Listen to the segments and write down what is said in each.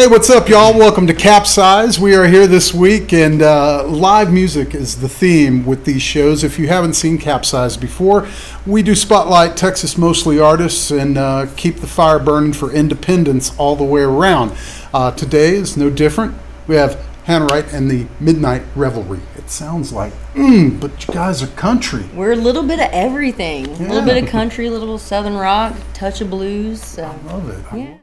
Hey, what's up, y'all? Welcome to CapZeyeZ. We are here this week, and uh, live music is the theme with these shows. If you haven't seen CapZeyeZ before, we do spotlight Texas mostly artists and uh, keep the fire burning for independence all the way around. Uh, today is no different. We have Hannah Wright and the Midnight Revelry. It sounds like, mmm, but you guys are country. We're a little bit of everything. A little bit of country, a little southern rock, touch of blues. So, Love it. yeah.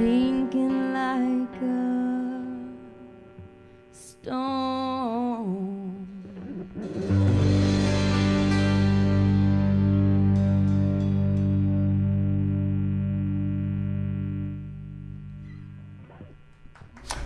Sinking like a stone.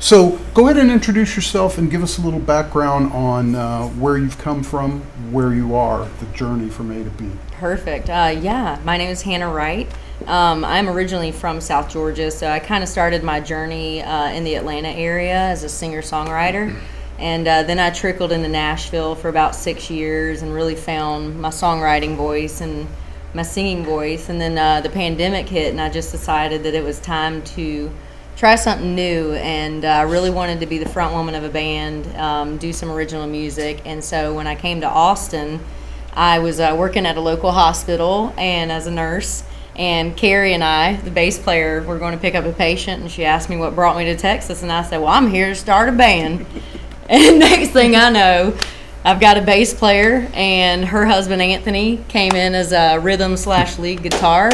So, go ahead and introduce yourself and give us a little background on uh, where you've come from, where you are, the journey from A to B. Perfect. Uh, yeah, my name is Hannah Wright. Um, I'm originally from South Georgia, so I kind of started my journey uh, in the Atlanta area as a singer songwriter. And uh, then I trickled into Nashville for about six years and really found my songwriting voice and my singing voice. And then uh, the pandemic hit, and I just decided that it was time to try something new. And uh, I really wanted to be the front woman of a band, um, do some original music. And so when I came to Austin, I was uh, working at a local hospital and as a nurse. And Carrie and I, the bass player, were going to pick up a patient, and she asked me what brought me to Texas, and I said, "Well, I'm here to start a band." and next thing I know, I've got a bass player, and her husband Anthony came in as a rhythm slash lead guitar,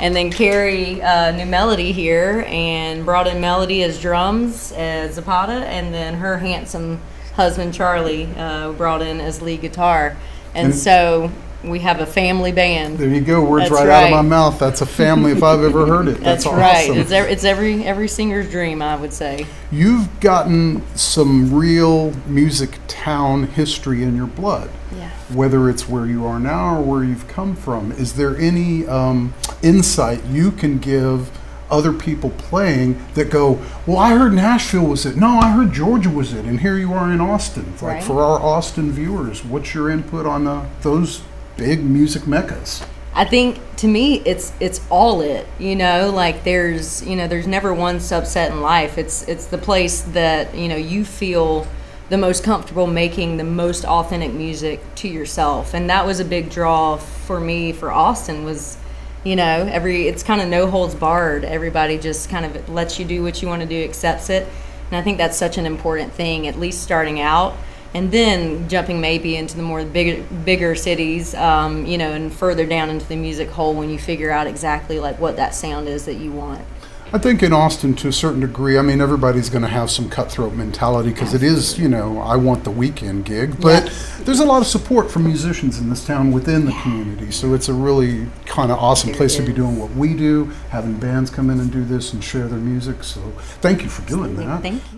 and then Carrie uh, knew Melody here and brought in Melody as drums as Zapata, and then her handsome husband Charlie uh, brought in as lead guitar. And And- so we have a family band. There you go. Words That's right, out of my right. mouth. That's a family if I've ever heard it. That's, That's, right. awesome. It's every, it's every every singer's dream, I would say. You've gotten some real music town history in your blood. Yeah. Whether it's where you are now or where you've come from, is there any um, insight you can give other people playing that go, Well, I heard Nashville was it. No, I heard Georgia was it. And here you are in Austin. Like Right. for our Austin viewers, what's your input on uh, those big music meccas? I think to me it's it's all it. You know, like there's you know there's never one subset in life. It's it's the place that you know you feel the most comfortable making the most authentic music to yourself, and that was a big draw for me for Austin was. You know, every it's kind of no holds barred. Everybody just kind of lets you do what you want to do, accepts it, and I think that's such an important thing. At least starting out, and then jumping maybe into the more bigger bigger cities um, you know and further down into the music hole when you figure out exactly like what that sound is that you want I think in Austin, to a certain degree, I mean, everybody's going to have some cutthroat mentality because it is, you know, I want the weekend gig. But there's a lot of support from musicians in this town within the community. So it's a really kind of awesome There place to be doing what we do, having bands come in and do this and share their music. So thank you for doing that. thank you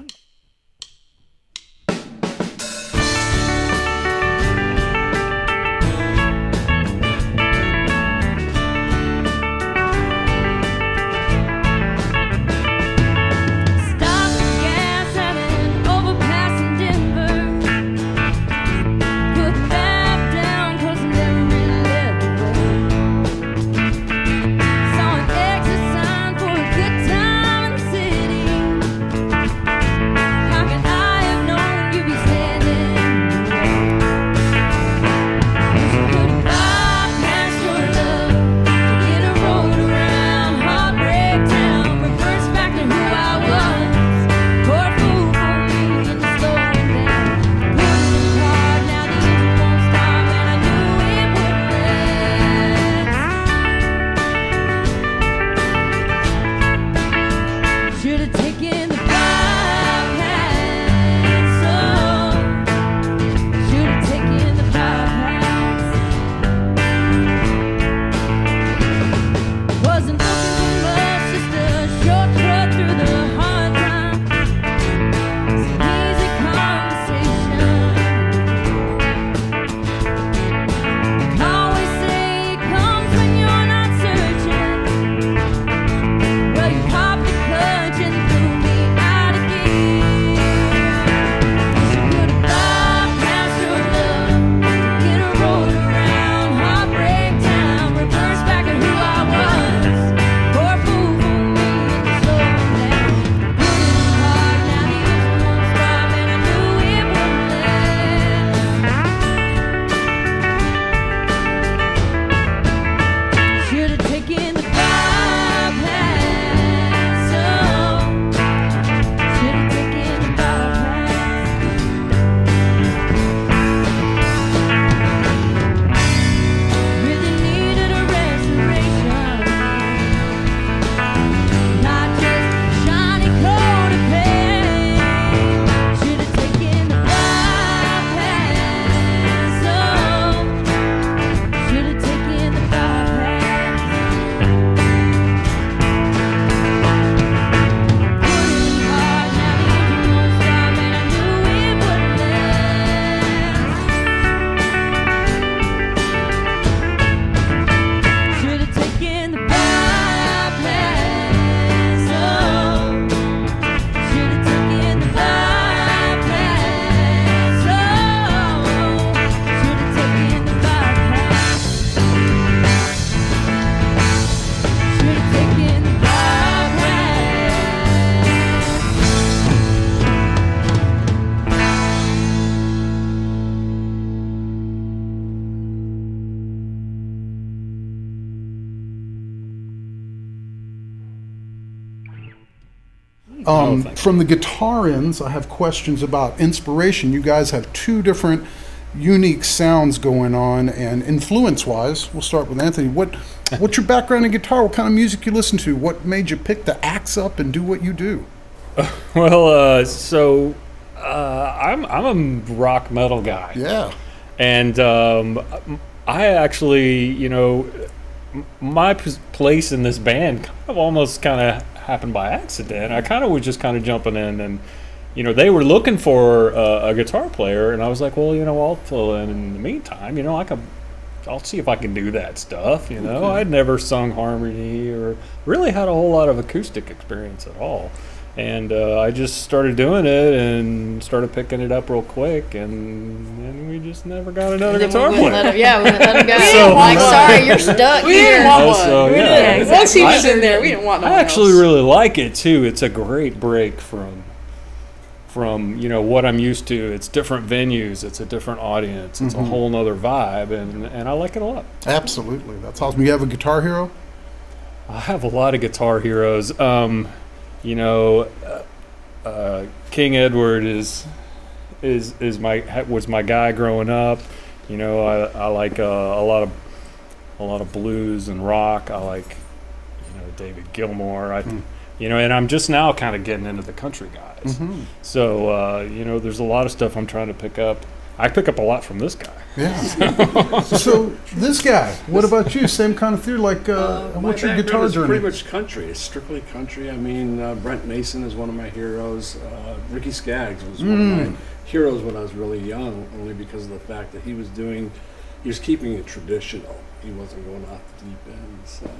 Um, from the guitar ends, I have questions about inspiration. You guys have two different unique sounds going on, and influence-wise, we'll start with Anthony. What what's your background in guitar? What kind of music you listen to? What made you pick the axe up and do what you do? Well, uh, so uh, I'm I'm a rock metal guy, Yeah, and um, I actually, you know, my p- place in this band kind of almost kind of happened by accident. I kind of was just kind of jumping in, and you know, they were looking for uh, a guitar player, and I was like, well, you know, I'll fill in in the meantime. You know, I can. I'll see if I can do that stuff. You know, I'd never sung harmony or really had a whole lot of acoustic experience at all. And uh, I just started doing it and started picking it up real quick, and then we just never got another And then guitar we wouldn't player. let him, yeah, we wouldn't let him go. So- like, sorry, you're stuck We here. didn't want Oh, one. so, we yeah. didn't. Yeah, Once he was exactly. in there, we didn't want no I one actually else. really like it too. It's a great break from from you know what I'm used to. It's different venues. It's a different audience. It's a whole nother vibe, and and I like it a lot. Absolutely, that's awesome. You have a guitar hero? I have a lot of guitar heroes. Um, you know, uh, uh, King Edward is is is my was my guy growing up. You know, I I like uh, a lot of a lot of blues and rock. I like you know David Gilmour. I you know, and I'm just now kind of getting into the country guys. Mm-hmm. So uh, you know, there's a lot of stuff I'm trying to pick up. I pick up a lot from this guy. Yeah. so this guy, what about you? Same kind of theory. Like, uh, my what's your guitar is journey? Pretty much country. It's strictly country. I mean, uh, Brent Mason is one of my heroes. Uh, Ricky Skaggs was one Mm. of my heroes when I was really young, only because of the fact that he was doing, he was keeping it traditional. He wasn't going off the deep end. So,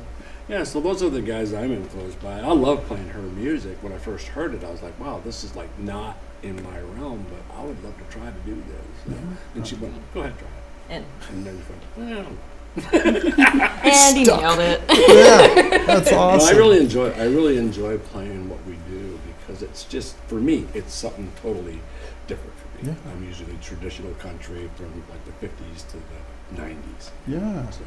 yeah. So those are the guys I'm influenced by. I love playing her music. When I first heard it, I was like, wow, this is like not in my realm, but I would love to try to do this. So, And she went, go ahead, try it. And, And then she went, well, and he nailed it. yeah, that's No, awesome. I really enjoy. I really enjoy playing what we do because it's just for me. It's something totally different for me. Yeah. I'm usually traditional country from like the '50s to the '90s. yeah. So.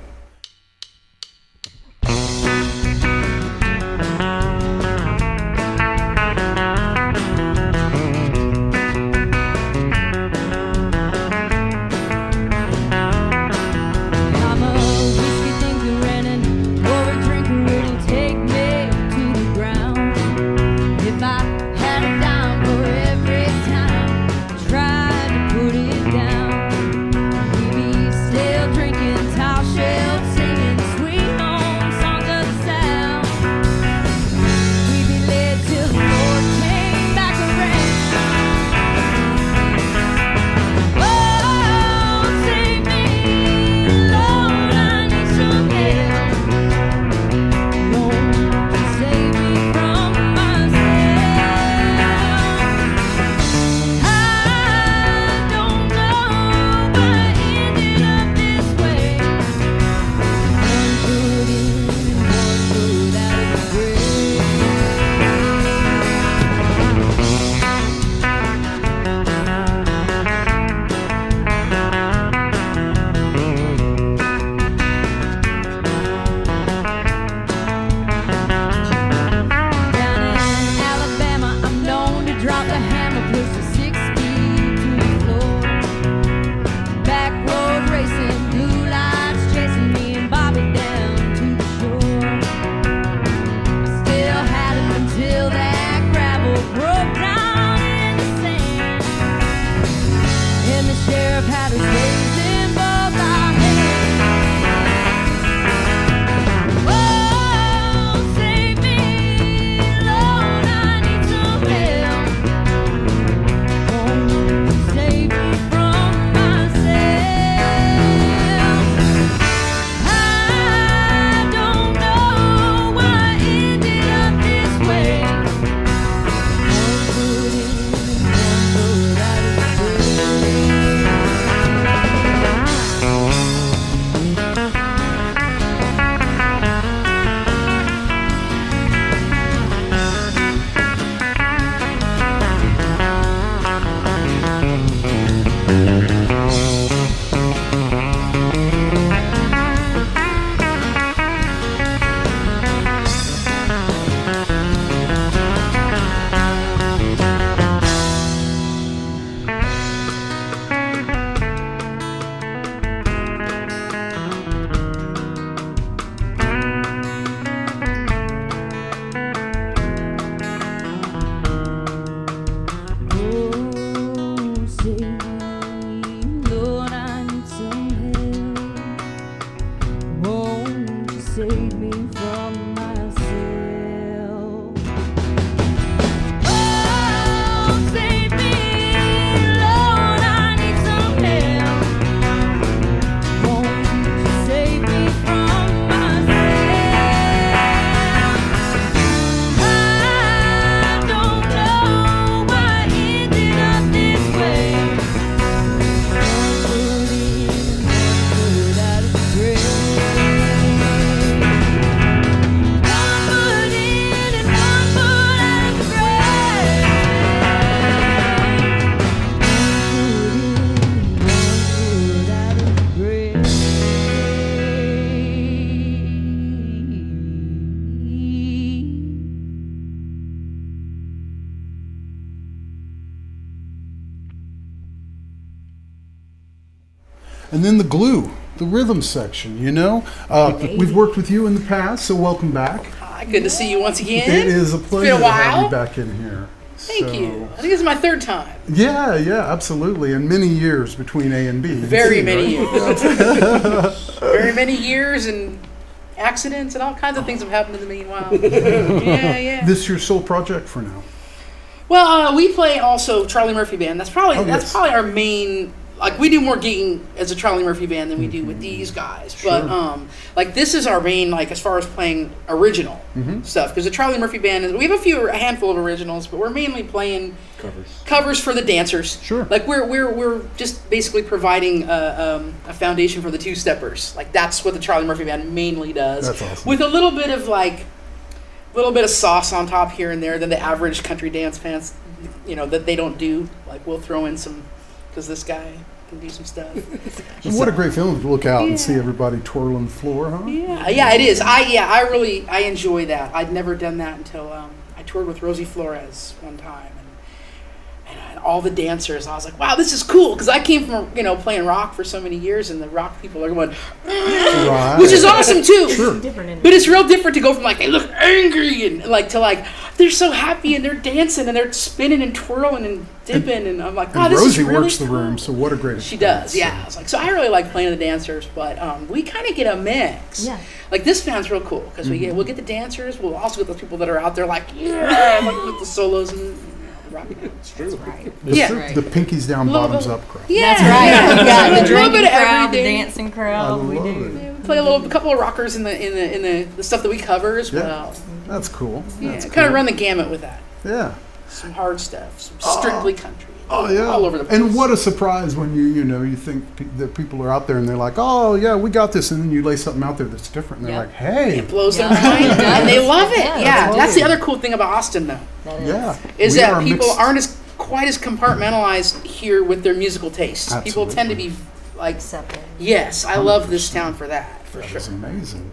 Glue, the rhythm section. You know, uh, we've worked with you in the past, so welcome back. Hi, good to see you once again. It is a pleasure a to have you back in here. Thank So- you. I think this is my third time. Yeah, yeah, absolutely, and many years between A and B. and Very C, many right? years. Very many years and accidents and all kinds of things have happened in the meanwhile. yeah, yeah. This your sole project for now? Well, uh, we play also Charlie Murphy Band. That's probably Oh, that's yes. probably our main. Like we do more gigging as a Charlie Murphy band than we do with these guys. But Mm-hmm. Um, like this is our main like as far as playing original Mm-hmm. stuff because the Charlie Murphy band is we have a few a handful of originals, but we're mainly playing Covers. covers for the dancers. Sure. Like we're we're we're just basically providing a, um, a foundation for the two steppers. Like that's what the Charlie Murphy band mainly does. That's awesome. With a little bit of like, a little bit of sauce on top here and there than the average country dance fans, you know, that they don't do. Like we'll throw in some, because this guy can do some stuff. And what a great feeling to look out and see everybody twirling the floor, huh? Yeah, yeah, it is. I yeah, I really I enjoy that. I'd never done that until um, I toured with Rosie Flores one time, and, and all the dancers. I was like, wow, this is cool because I came from you know playing rock for so many years, and the rock people are going, Right. which is awesome too. Sure. Different But it's real different to go from like they look angry and like to like they're so happy and they're dancing and they're spinning and twirling and dipping and I'm like, wow, And this Rosie is really works the room, so what a great She experience. does, yeah. I was like, so I really like playing the dancers, but um, we kind of get a mix. Yeah. Like this band's real cool because we Mm-hmm. get we'll get the dancers, we'll also get those people that are out there like yeah, like with the solos and you know, rock. It's true. It's Yeah. true. Right. The pinkies down, Little bottoms bit- up crowd. Yeah, That's right. yeah. We got A the little drinking bit of crowd, the everything. dancing I crowd. We do. it. Yeah, we play a little, a couple of rockers in the in the in the, the stuff that we cover as Yeah. well. That's cool. Yeah, That's kind of run the gamut with that. Yeah. Some hard stuff, some oh. strictly country. Oh yeah. all over the place. And what a surprise when you you know you think pe- that people are out there and they're like, oh yeah, we got this, and then you lay something out there that's different, and they're Yeah. like, hey, It blows Yeah. their mind, and they love it. Yeah, Yeah, that's that's the other cool thing about Austin, though, That is. yeah, is we that are people mixed- aren't as quite as compartmentalized here with their musical tastes. People tend to be like, Accepted. yes, I love this town for that, for That sure. is amazing.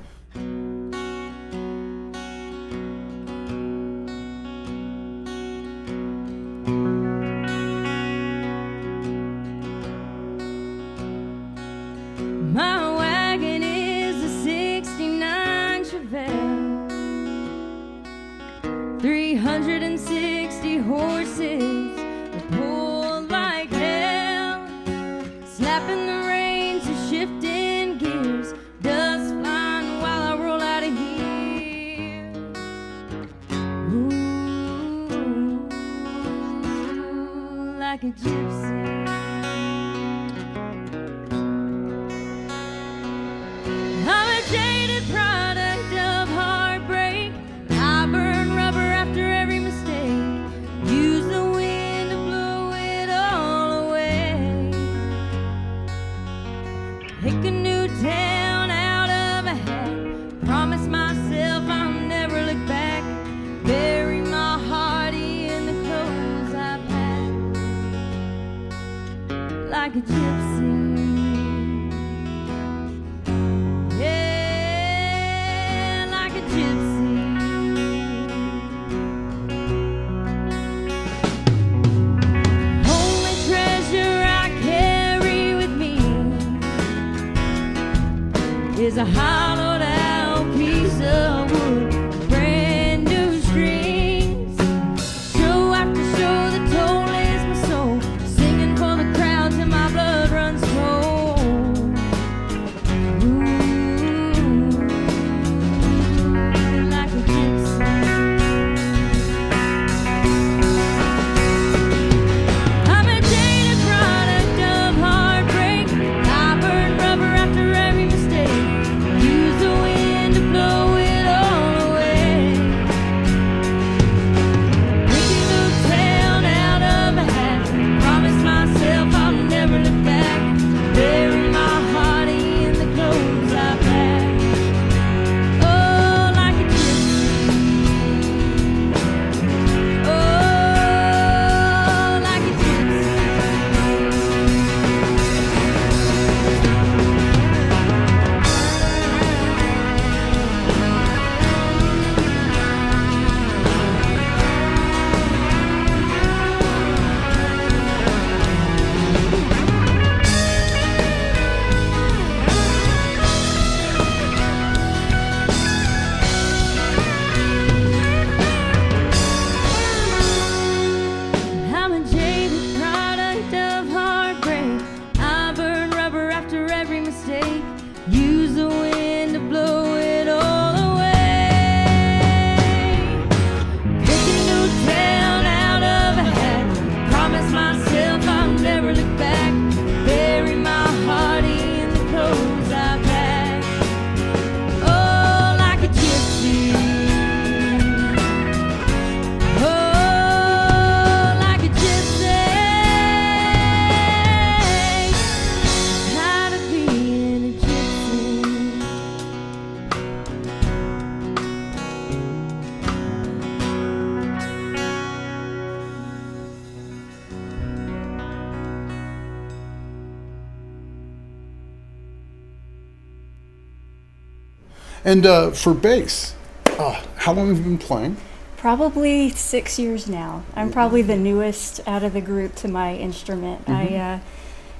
And uh, for bass, uh, how long have you been playing? Probably six years now. I'm probably the newest out of the group to my instrument. I uh,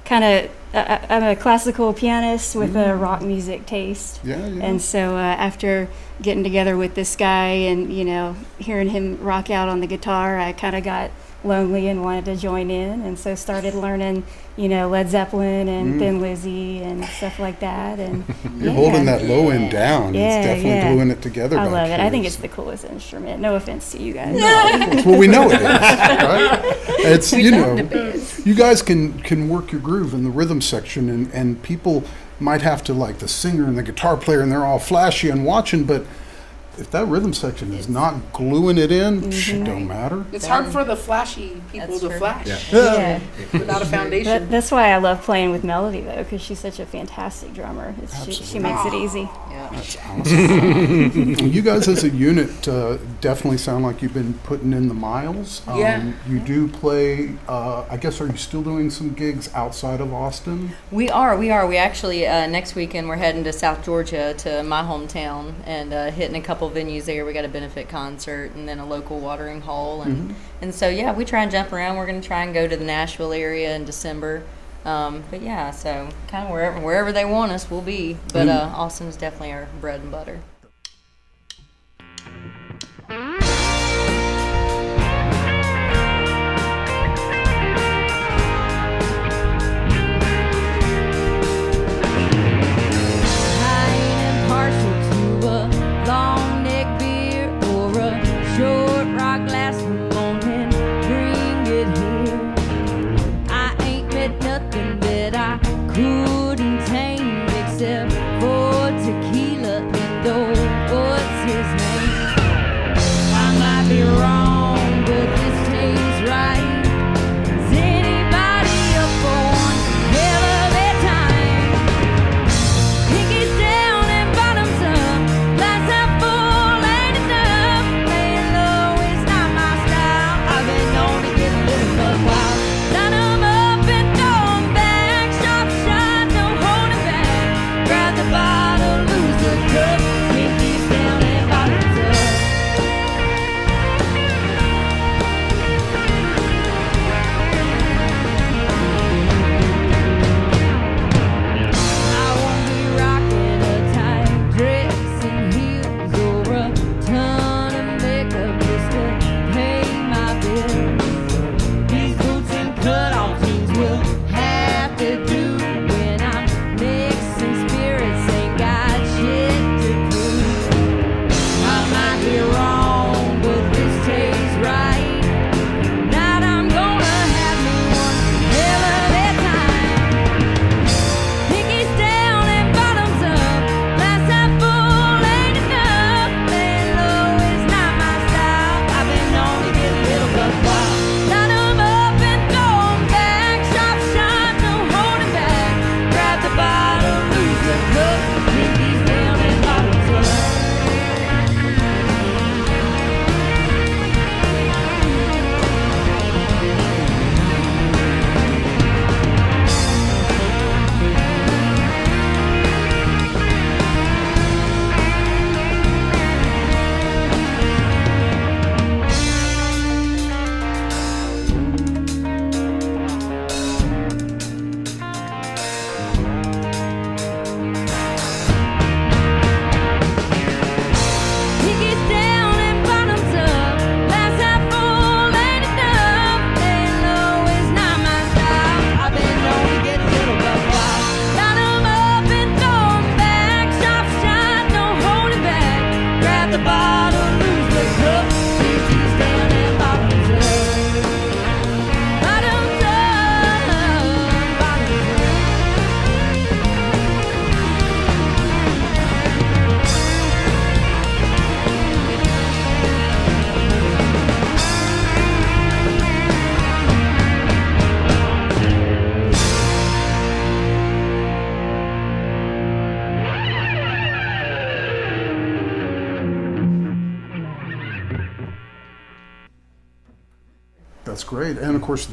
kind of, I'm a classical pianist with a rock music taste. Yeah, yeah. And so uh, after getting together with this guy and, you know, hearing him rock out on the guitar, I kind of got lonely and wanted to join in. And so started learning, you know, Led Zeppelin and mm. Thin Lizzy and stuff like that. And You're yeah. holding that low end down. Yeah, it's definitely yeah. gluing it together. I back love it. I here. think it's the coolest instrument. No offense to you guys. well, we know it is, right? It's you know, you guys can can work your groove in the rhythm section, and and people might have to like the singer and the guitar player, and they're all flashy and watching, but if that rhythm section is not gluing it in, psh, it don't matter. It's hard for the flashy people That's to true. flash Yeah. without a foundation. That, that's why I love playing with Melody though, because she's such a fantastic drummer. It's, she, she makes it easy. Yeah. You guys as a unit uh, definitely sound like you've been putting in the miles. Um, Yeah. You do play. Uh, I guess are you still doing some gigs outside of Austin? We are, we are. We actually uh, next weekend we're heading to South Georgia to my hometown and uh, hitting a couple venues there. We got a benefit concert and then a local watering hole and and so yeah, we try and jump around. We're going to try and go to the Nashville area in December. Um, but yeah, so kind of wherever wherever they want us, we'll be. But uh, Austin's definitely our bread and butter.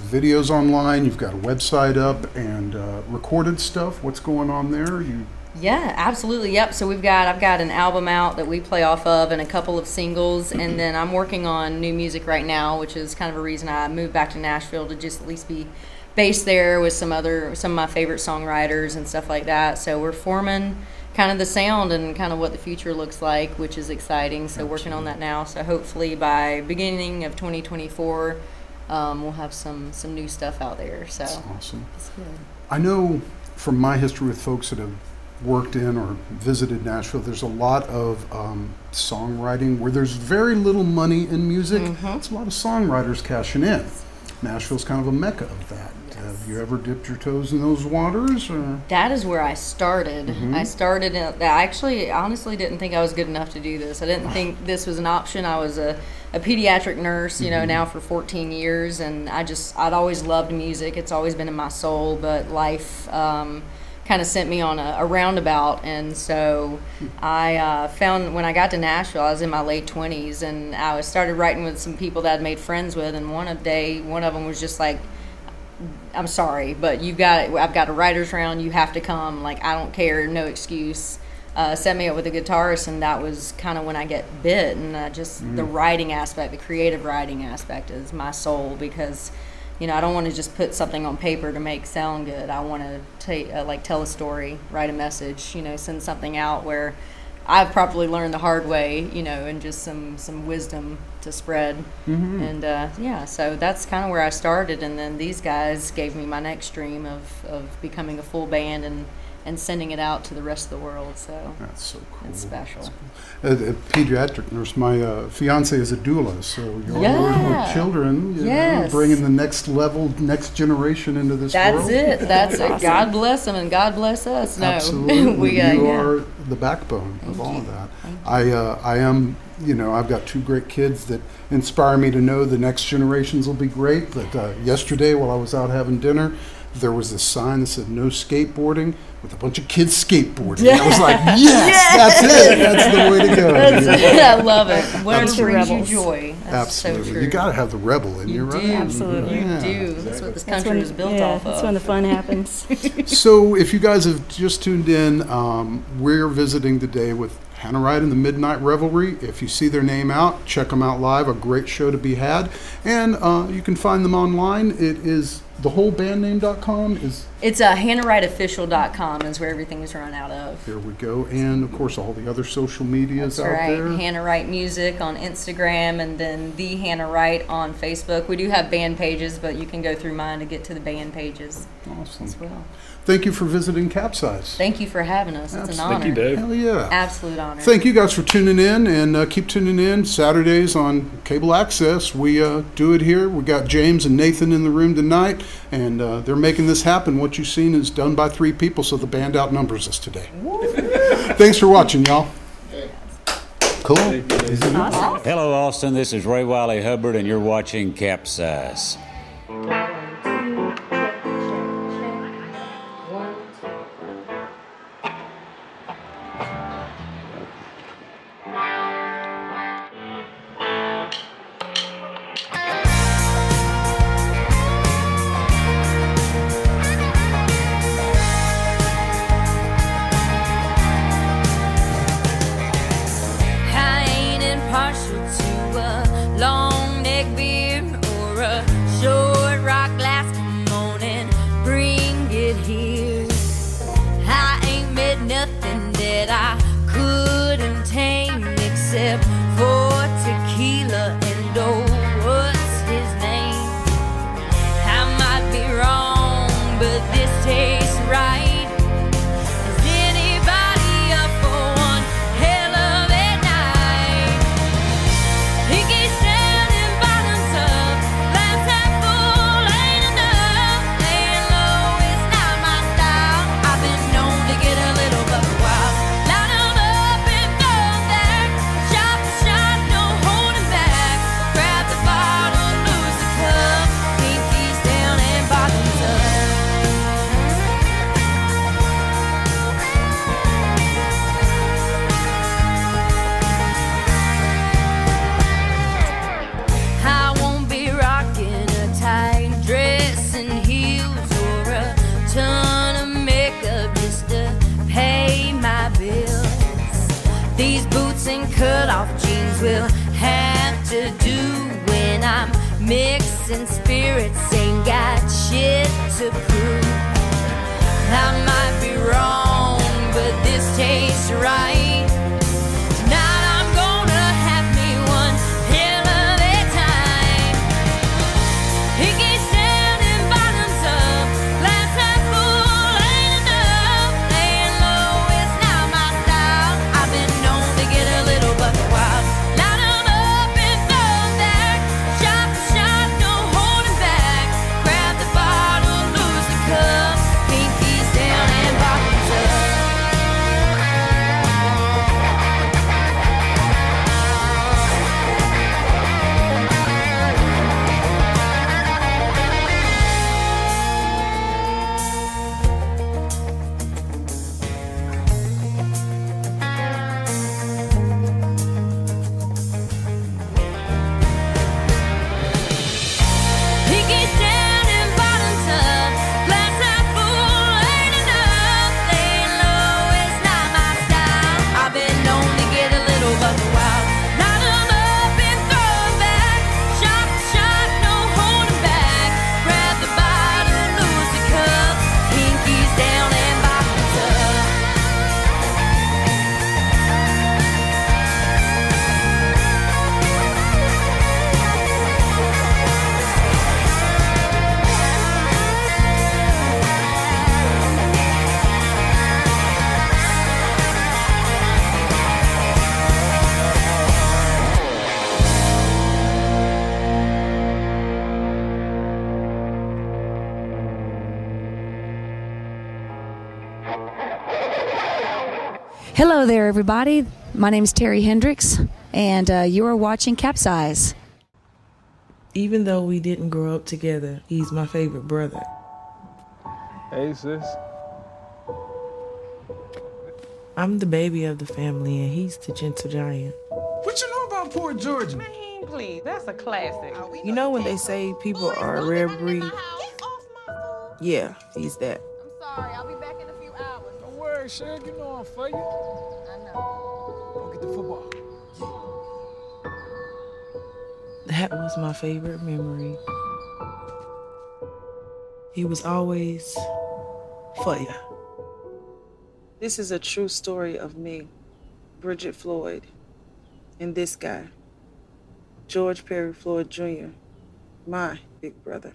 Videos online. You've got a website up and uh, recorded stuff. What's going on there? You Yeah, absolutely. Yep. So we've got I've got an album out that we play off of and a couple of singles and then I'm working on new music right now, which is kind of a reason I moved back to Nashville to just at least be based there with some other some of my favorite songwriters and stuff like that. So we're forming kind of the sound and kind of what the future looks like, which is exciting. So working on that now. So hopefully by beginning of 2024 um, we'll have some some new stuff out there. So awesome. it's good. I know from my history with folks that have worked in or visited Nashville, there's a lot of um, songwriting where there's very little money in music. It's a lot of songwriters cashing in. Nashville's kind of a mecca of that. Have you ever dipped your toes in those waters? Or? That is where I started. I started. In, I actually, honestly, didn't think I was good enough to do this. I didn't think this was an option. I was a, a pediatric nurse, you know, now for 14 years, and I just, I'd always loved music. It's always been in my soul, but life um, kind of sent me on a, a roundabout, and so I uh, found when I got to Nashville, I was in my late 20s, and I was started writing with some people that I'd made friends with, and one of day, one of them was just like. I'm sorry, but you've got I've got a writers round. You have to come. Like I don't care, no excuse. Uh, set me up with a guitarist, and that was kind of when I get bit. And uh, just the writing aspect, the creative writing aspect, is my soul because, you know, I don't want to just put something on paper to make sound good. I want to take uh, like tell a story, write a message, you know, send something out where I've probably learned the hard way, you know, and just some some wisdom to spread. And uh, yeah, so that's kind of where I started. And then these guys gave me my next dream of, of becoming a full band and, and sending it out to the rest of the world. So That's so cool. it's special. A, a pediatric nurse. My uh, fiance is a doula, so you're Yeah. working with children, you know, bringing the next level, next generation into this world. That's world. it. That's it. God bless them and God bless us. No, Absolutely, we uh, you yeah. are the backbone of all of that. I, uh, I am, you know, I've got two great kids that inspire me to know the next generations will be great. But uh, yesterday, while I was out having dinner, there was this sign that said "No skateboarding" with a bunch of kids skateboarding. And I was like, "Yes, that's it. That's the way to go." That's you know? it. I love it. Whatever Absolutely. brings you joy. That's so Absolutely, true. you got to have the rebel in you, You right? do. Absolutely. You Yeah. do. That's what this That's country when, was built yeah, off that's of. when the fun happens. So, if you guys have just tuned in, um, we're visiting today with Hannah Wright and the Midnight Revelry. If you see their name out, check them out live. A great show to be had, and uh, you can find them online. It is thewholebandname.com. Is It's uh, HannahWrightOfficial.com is where everything is run out of. there we go, and of course all the other social medias That's out right. there. Hannah Wright Music on Instagram and then the Hannah Wright on Facebook. We do have band pages, but you can go through mine to get to the band pages awesome. as well. Thank you for visiting CapZeyeZ. Thank you for having us. It's an honor. Thank you, Dave. Hell yeah. Absolute honor. Thank you guys for tuning in and uh, keep tuning in Saturdays on Cable Access. We uh, do it here. We got James and Nathan in the room tonight, and uh, they're making this happen. What you've seen is done by three people, so the band outnumbers us today. Thanks for watching, y'all. Cool. Hello, Austin. This is Ray Wylie Hubbard, and you're watching CapZeyeZ. Will have to do when I'm mixing spirits. Ain't got shit to prove. I might be wrong, but this tastes right. There, everybody. My name is Terri Hendrix, and uh, you are watching CapZeyeZ. Even though we didn't grow up together, he's my favorite brother. Hey, sis. I'm the baby of the family, and he's the gentle giant. What you know about Poor Georgia? Please, that's a classic. You know when they say people are a rare breed? Yeah, he's that. I'm sorry, I'll be back in a few hours. Shug. You know I'm for you. I know. Go get the football. That was my favorite memory. He was always for you. This is a true story of me, Bridget Floyd, and this guy, George Perry Floyd Jr., my big brother.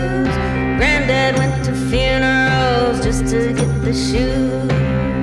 Shoes. Granddad went to funerals just to get the shoes.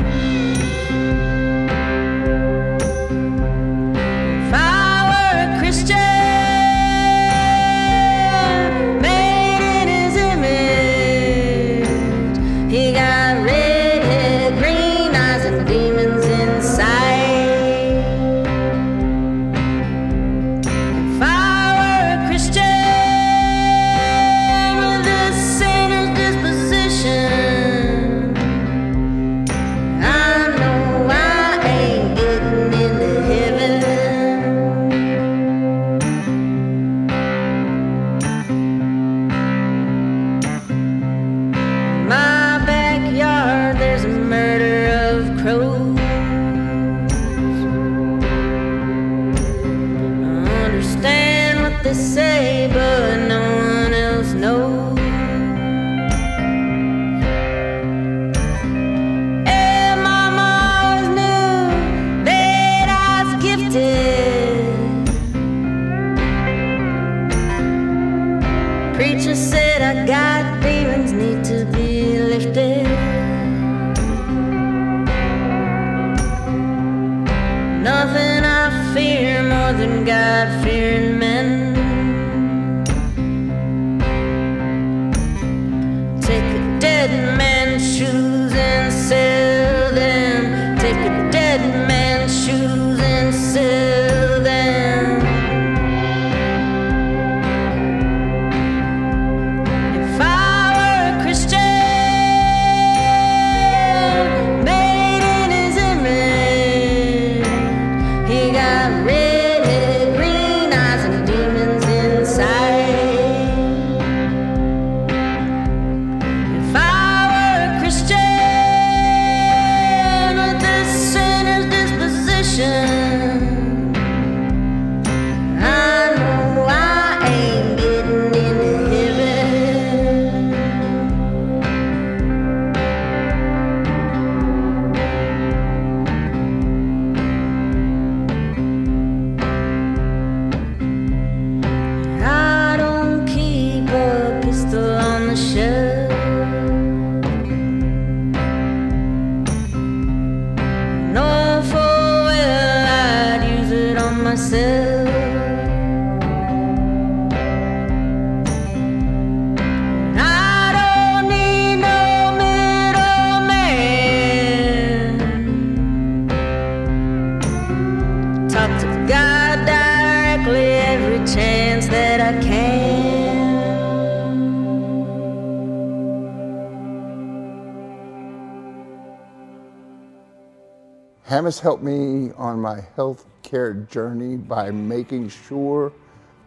Has helped me on my health care journey by making sure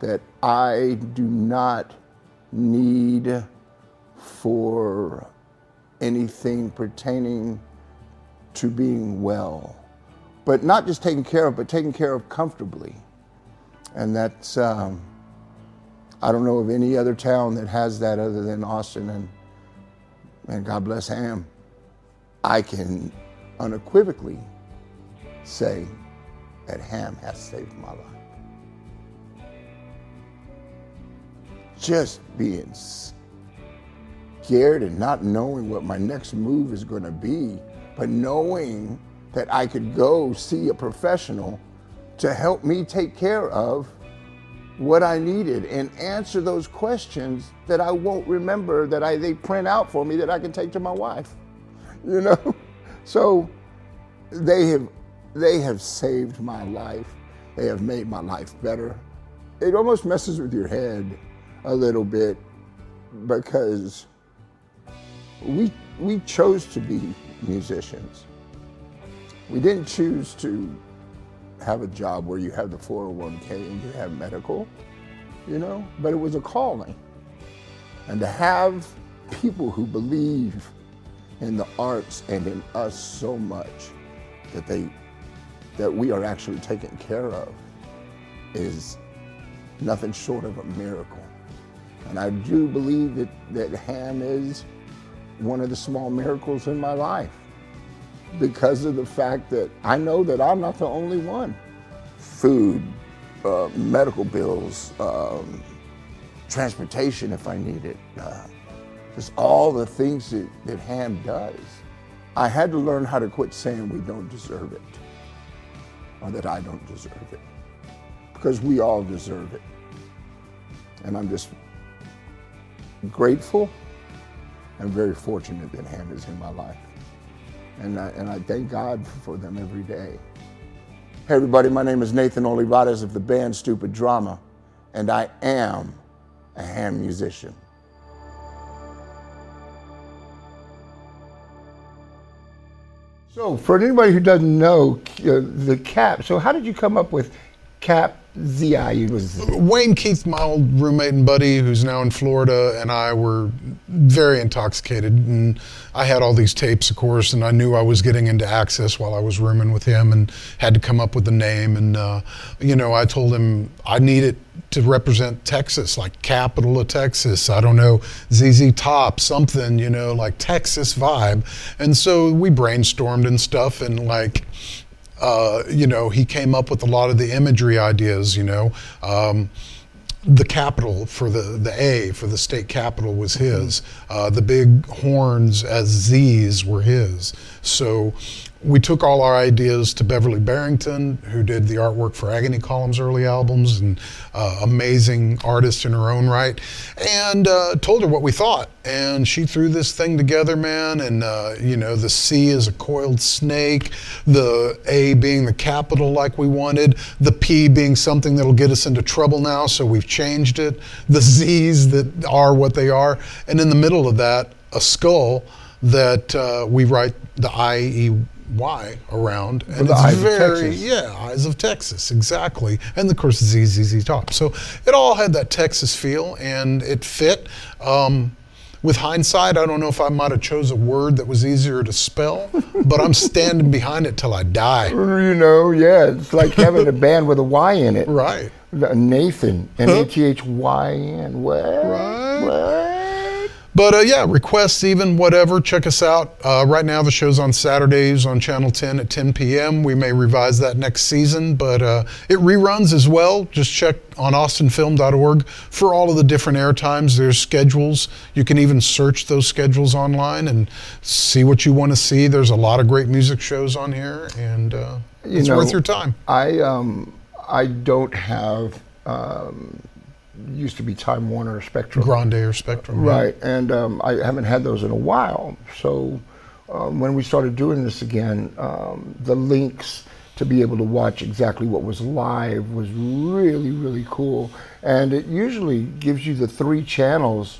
that I do not need for anything pertaining to being well. But not just taken care of, but taken care of comfortably. And that's, um, I don't know of any other town that has that other than Austin. And, and God bless HAAM. I can unequivocally say that HAAM has saved my life. Just being scared and not knowing what my next move is going to be, but knowing that I could go see a professional to help me take care of what I needed and answer those questions that I won't remember that I they print out for me that I can take to my wife. You know? So they have they have saved my life. They have made my life better. It almost messes with your head a little bit because we we chose to be musicians. We didn't choose to have a job where you have the 401k and you have medical, you know, but it was a calling. And to have people who believe in the arts and in us so much that they that we are actually taken care of is nothing short of a miracle. And I do believe that, that HAAM is one of the small miracles in my life because of the fact that I know that I'm not the only one. Food, uh, medical bills, um, transportation if I need it, uh, just all the things that, that HAAM does. I had to learn how to quit saying we don't deserve it or that I don't deserve it because we all deserve it. And I'm just grateful and very fortunate that HAAM is in my life. And I, and I thank God for them every day. Hey, everybody, my name is Nathan Olivares of the band Stupid Drama, and I am a HAAM musician. So, for anybody who doesn't know uh, the cap, so how did you come up with Cap Zi was. Wayne Keith, my old roommate and buddy, who's now in Florida, and I were very intoxicated. And I had all these tapes, of course, and I knew I was getting into Access while I was rooming with him, and had to come up with a name. And uh, you know, I told him I needed to represent Texas, like capital of Texas. I don't know, ZZ Top, something, you know, like Texas vibe. And so we brainstormed and stuff, and like uh, you know, he came up with a lot of the imagery ideas, you know. Um, the capital for the, the A for the state capital was his. Uh, the big horns as Z's were his. So we took all our ideas to Beverly Barrington, who did the artwork for Agony Column's early albums and uh, amazing artist in her own right, and uh, told her what we thought. And she threw this thing together, man. And, uh, you know, the C is a coiled snake, the A being the capital like we wanted, the P being something that'll get us into trouble now, so we've changed it, the Z's that are what they are. And in the middle of that, a skull that uh, we write the I E Y around, and the it's very Texas. yeah, Eyes of Texas, exactly, and of course Z Z Z Top. So it all had that Texas feel, and it fit. Um, with hindsight, I don't know if I might have chose a word that was easier to spell, but I'm standing behind it till I die. You know, yeah, it's like having a band with a Y in it. Right. Nathan, N A T H Y N. What? Right. But uh, yeah, requests, even whatever, check us out. Uh, right now, the show's on Saturdays on Channel 10 at 10 p.m. We may revise that next season, but uh, it reruns as well. Just check on austinfilm.org for all of the different air times. There's schedules. You can even search those schedules online and see what you want to see. There's a lot of great music shows on here, and uh, it's know, worth your time. I um I don't have um used to be Time Warner or Spectrum. Grande or Spectrum. yeah. Right, and um, I haven't had those in a while. So um, when we started doing this again, um, the links to be able to watch exactly what was live was really, really cool. And it usually gives you the three channels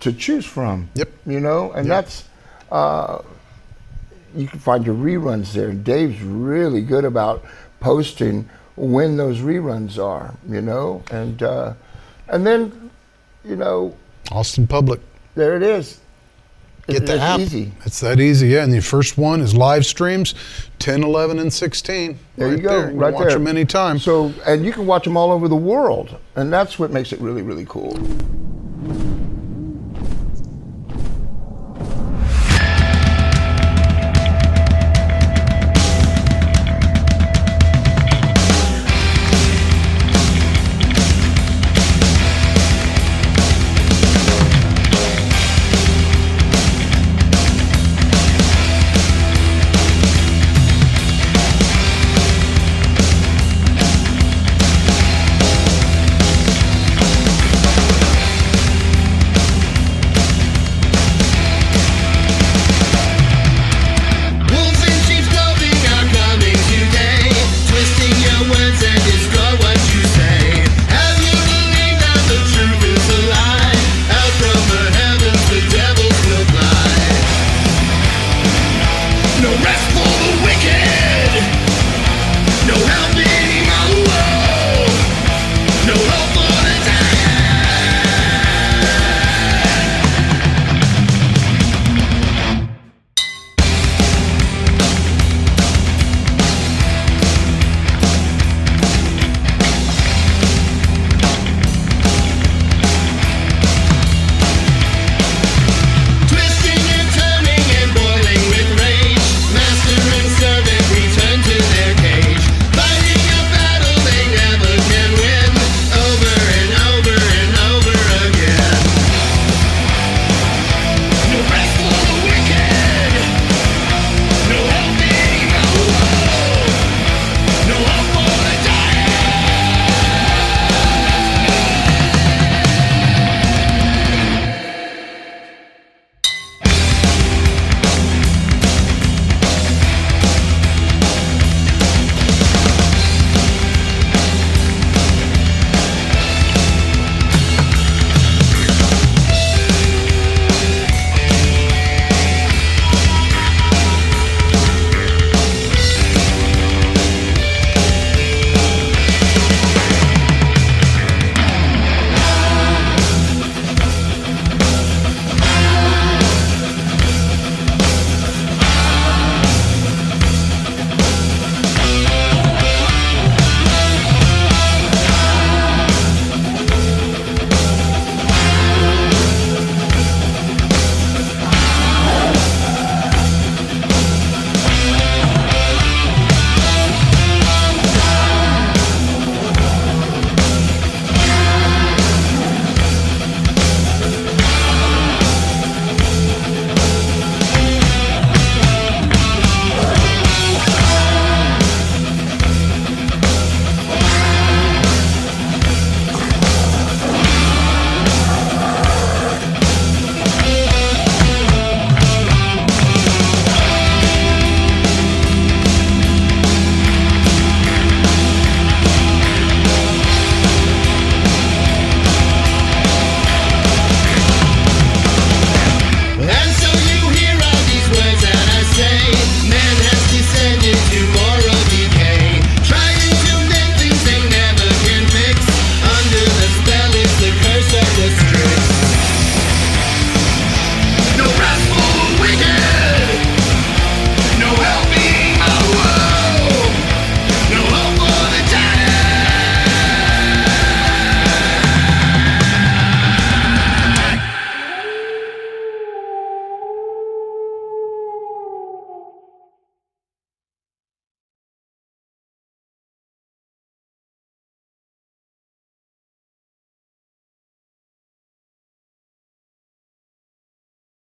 to choose from. Yep. You know, and Yep. that's. Uh, you can find your reruns there. Dave's really good about posting when those reruns are, you know, and uh, and then, you know, Austin Public. there it is. Get It- the it's app. easy. It's that easy, yeah. And the first one is live streams, 10, 11, and 16. There right you go, There. right watch there. them anytime. So, and you can watch them all over the world, and that's what makes it really, really cool.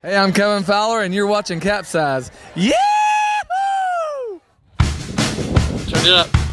Hey, I'm Kevin Fowler, and you're watching CapZeyeZ. Yeah! Turn it up.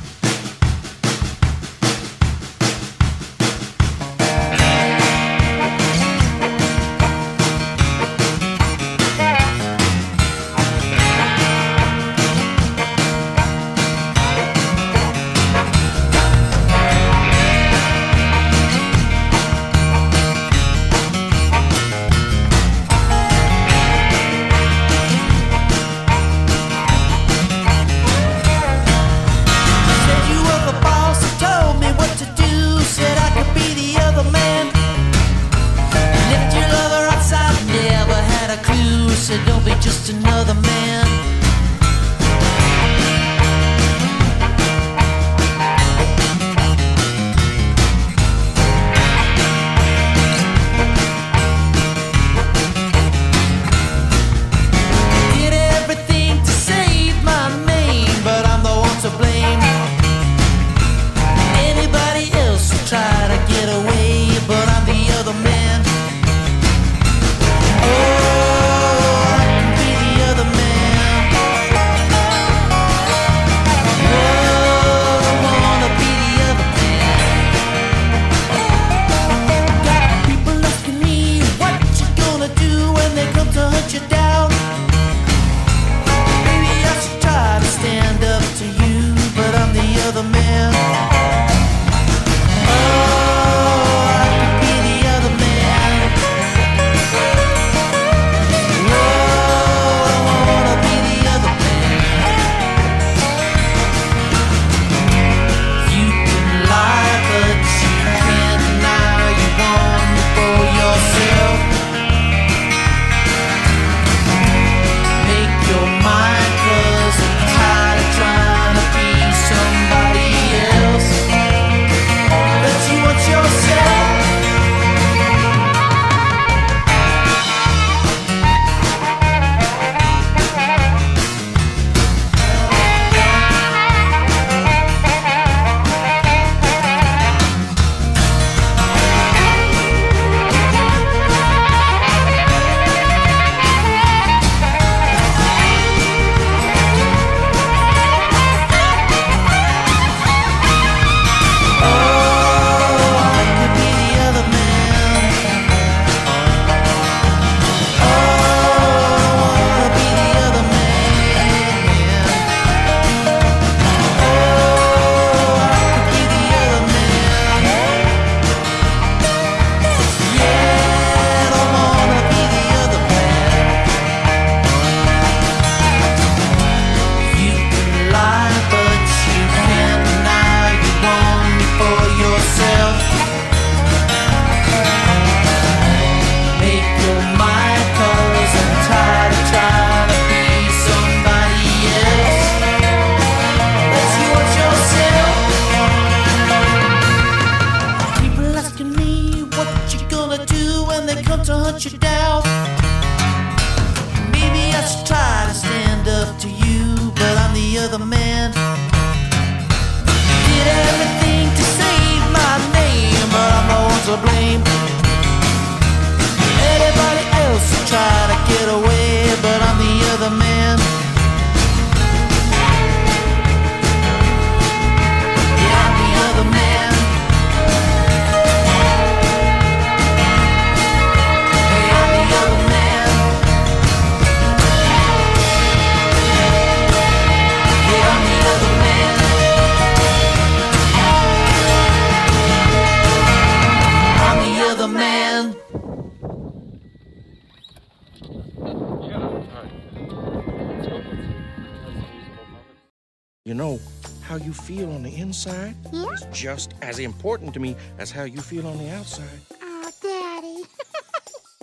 you feel on the inside yeah? is just as important to me as how you feel on the outside. Oh, Daddy.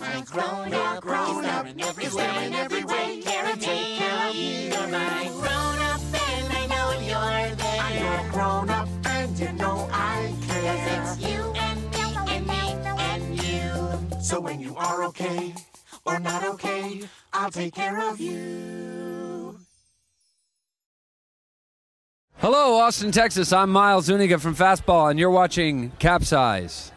I'm grown up, grown up, in every way, in every way. Gotta take care of you. You're my grown up, and I know you're there. I'm a grown up, and you know I care. Cause it's you and me, and me, and you. So when you are okay, or not okay, I'll take care of you. Hello, Austin, Texas. I'm Miles Zuniga from Fastball, and you're watching CapZeyeZ.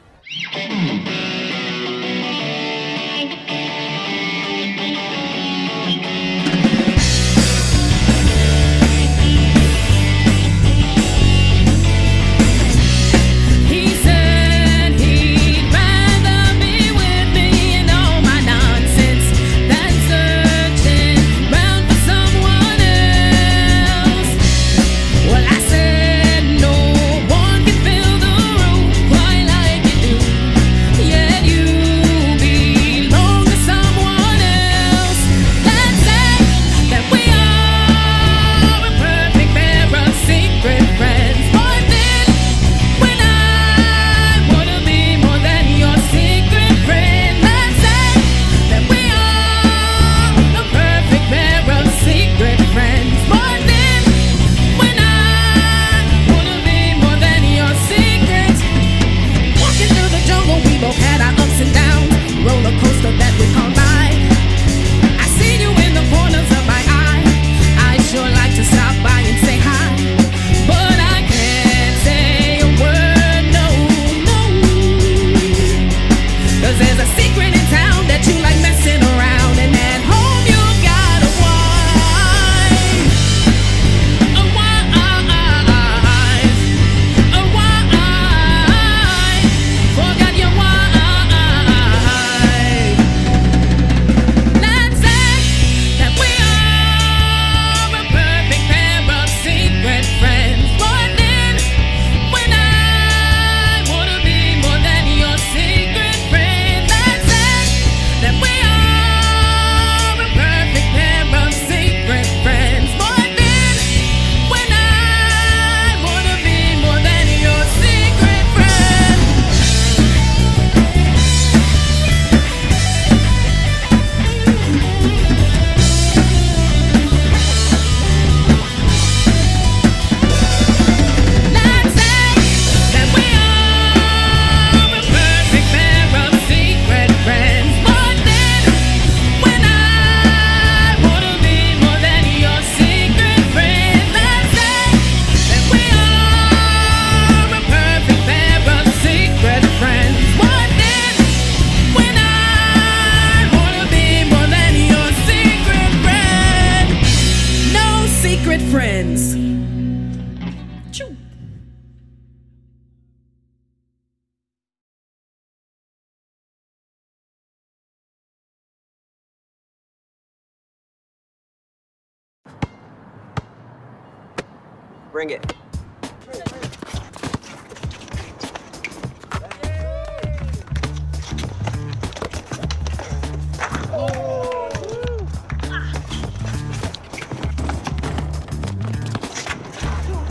Bring it.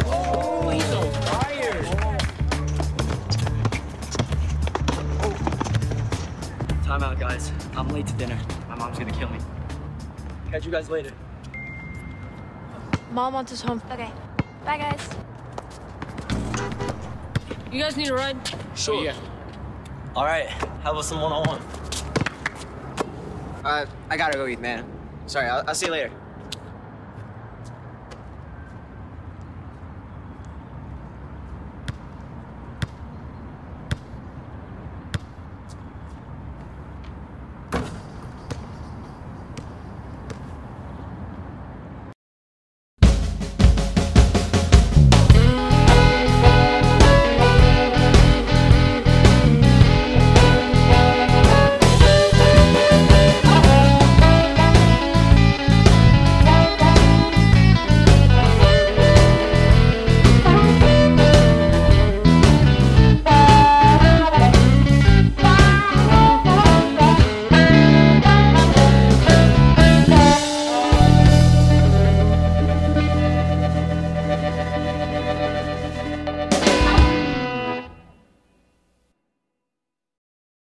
Oh, he's. Time out, guys. I'm late to dinner. My mom's gonna kill me. Catch you guys later. Mom wants us home. Okay. Bye, guys. You guys need a ride? Sure. yeah. All right. How about some one-on-one? Uh, I gotta go eat, man. Sorry, I'll, I'll see you later.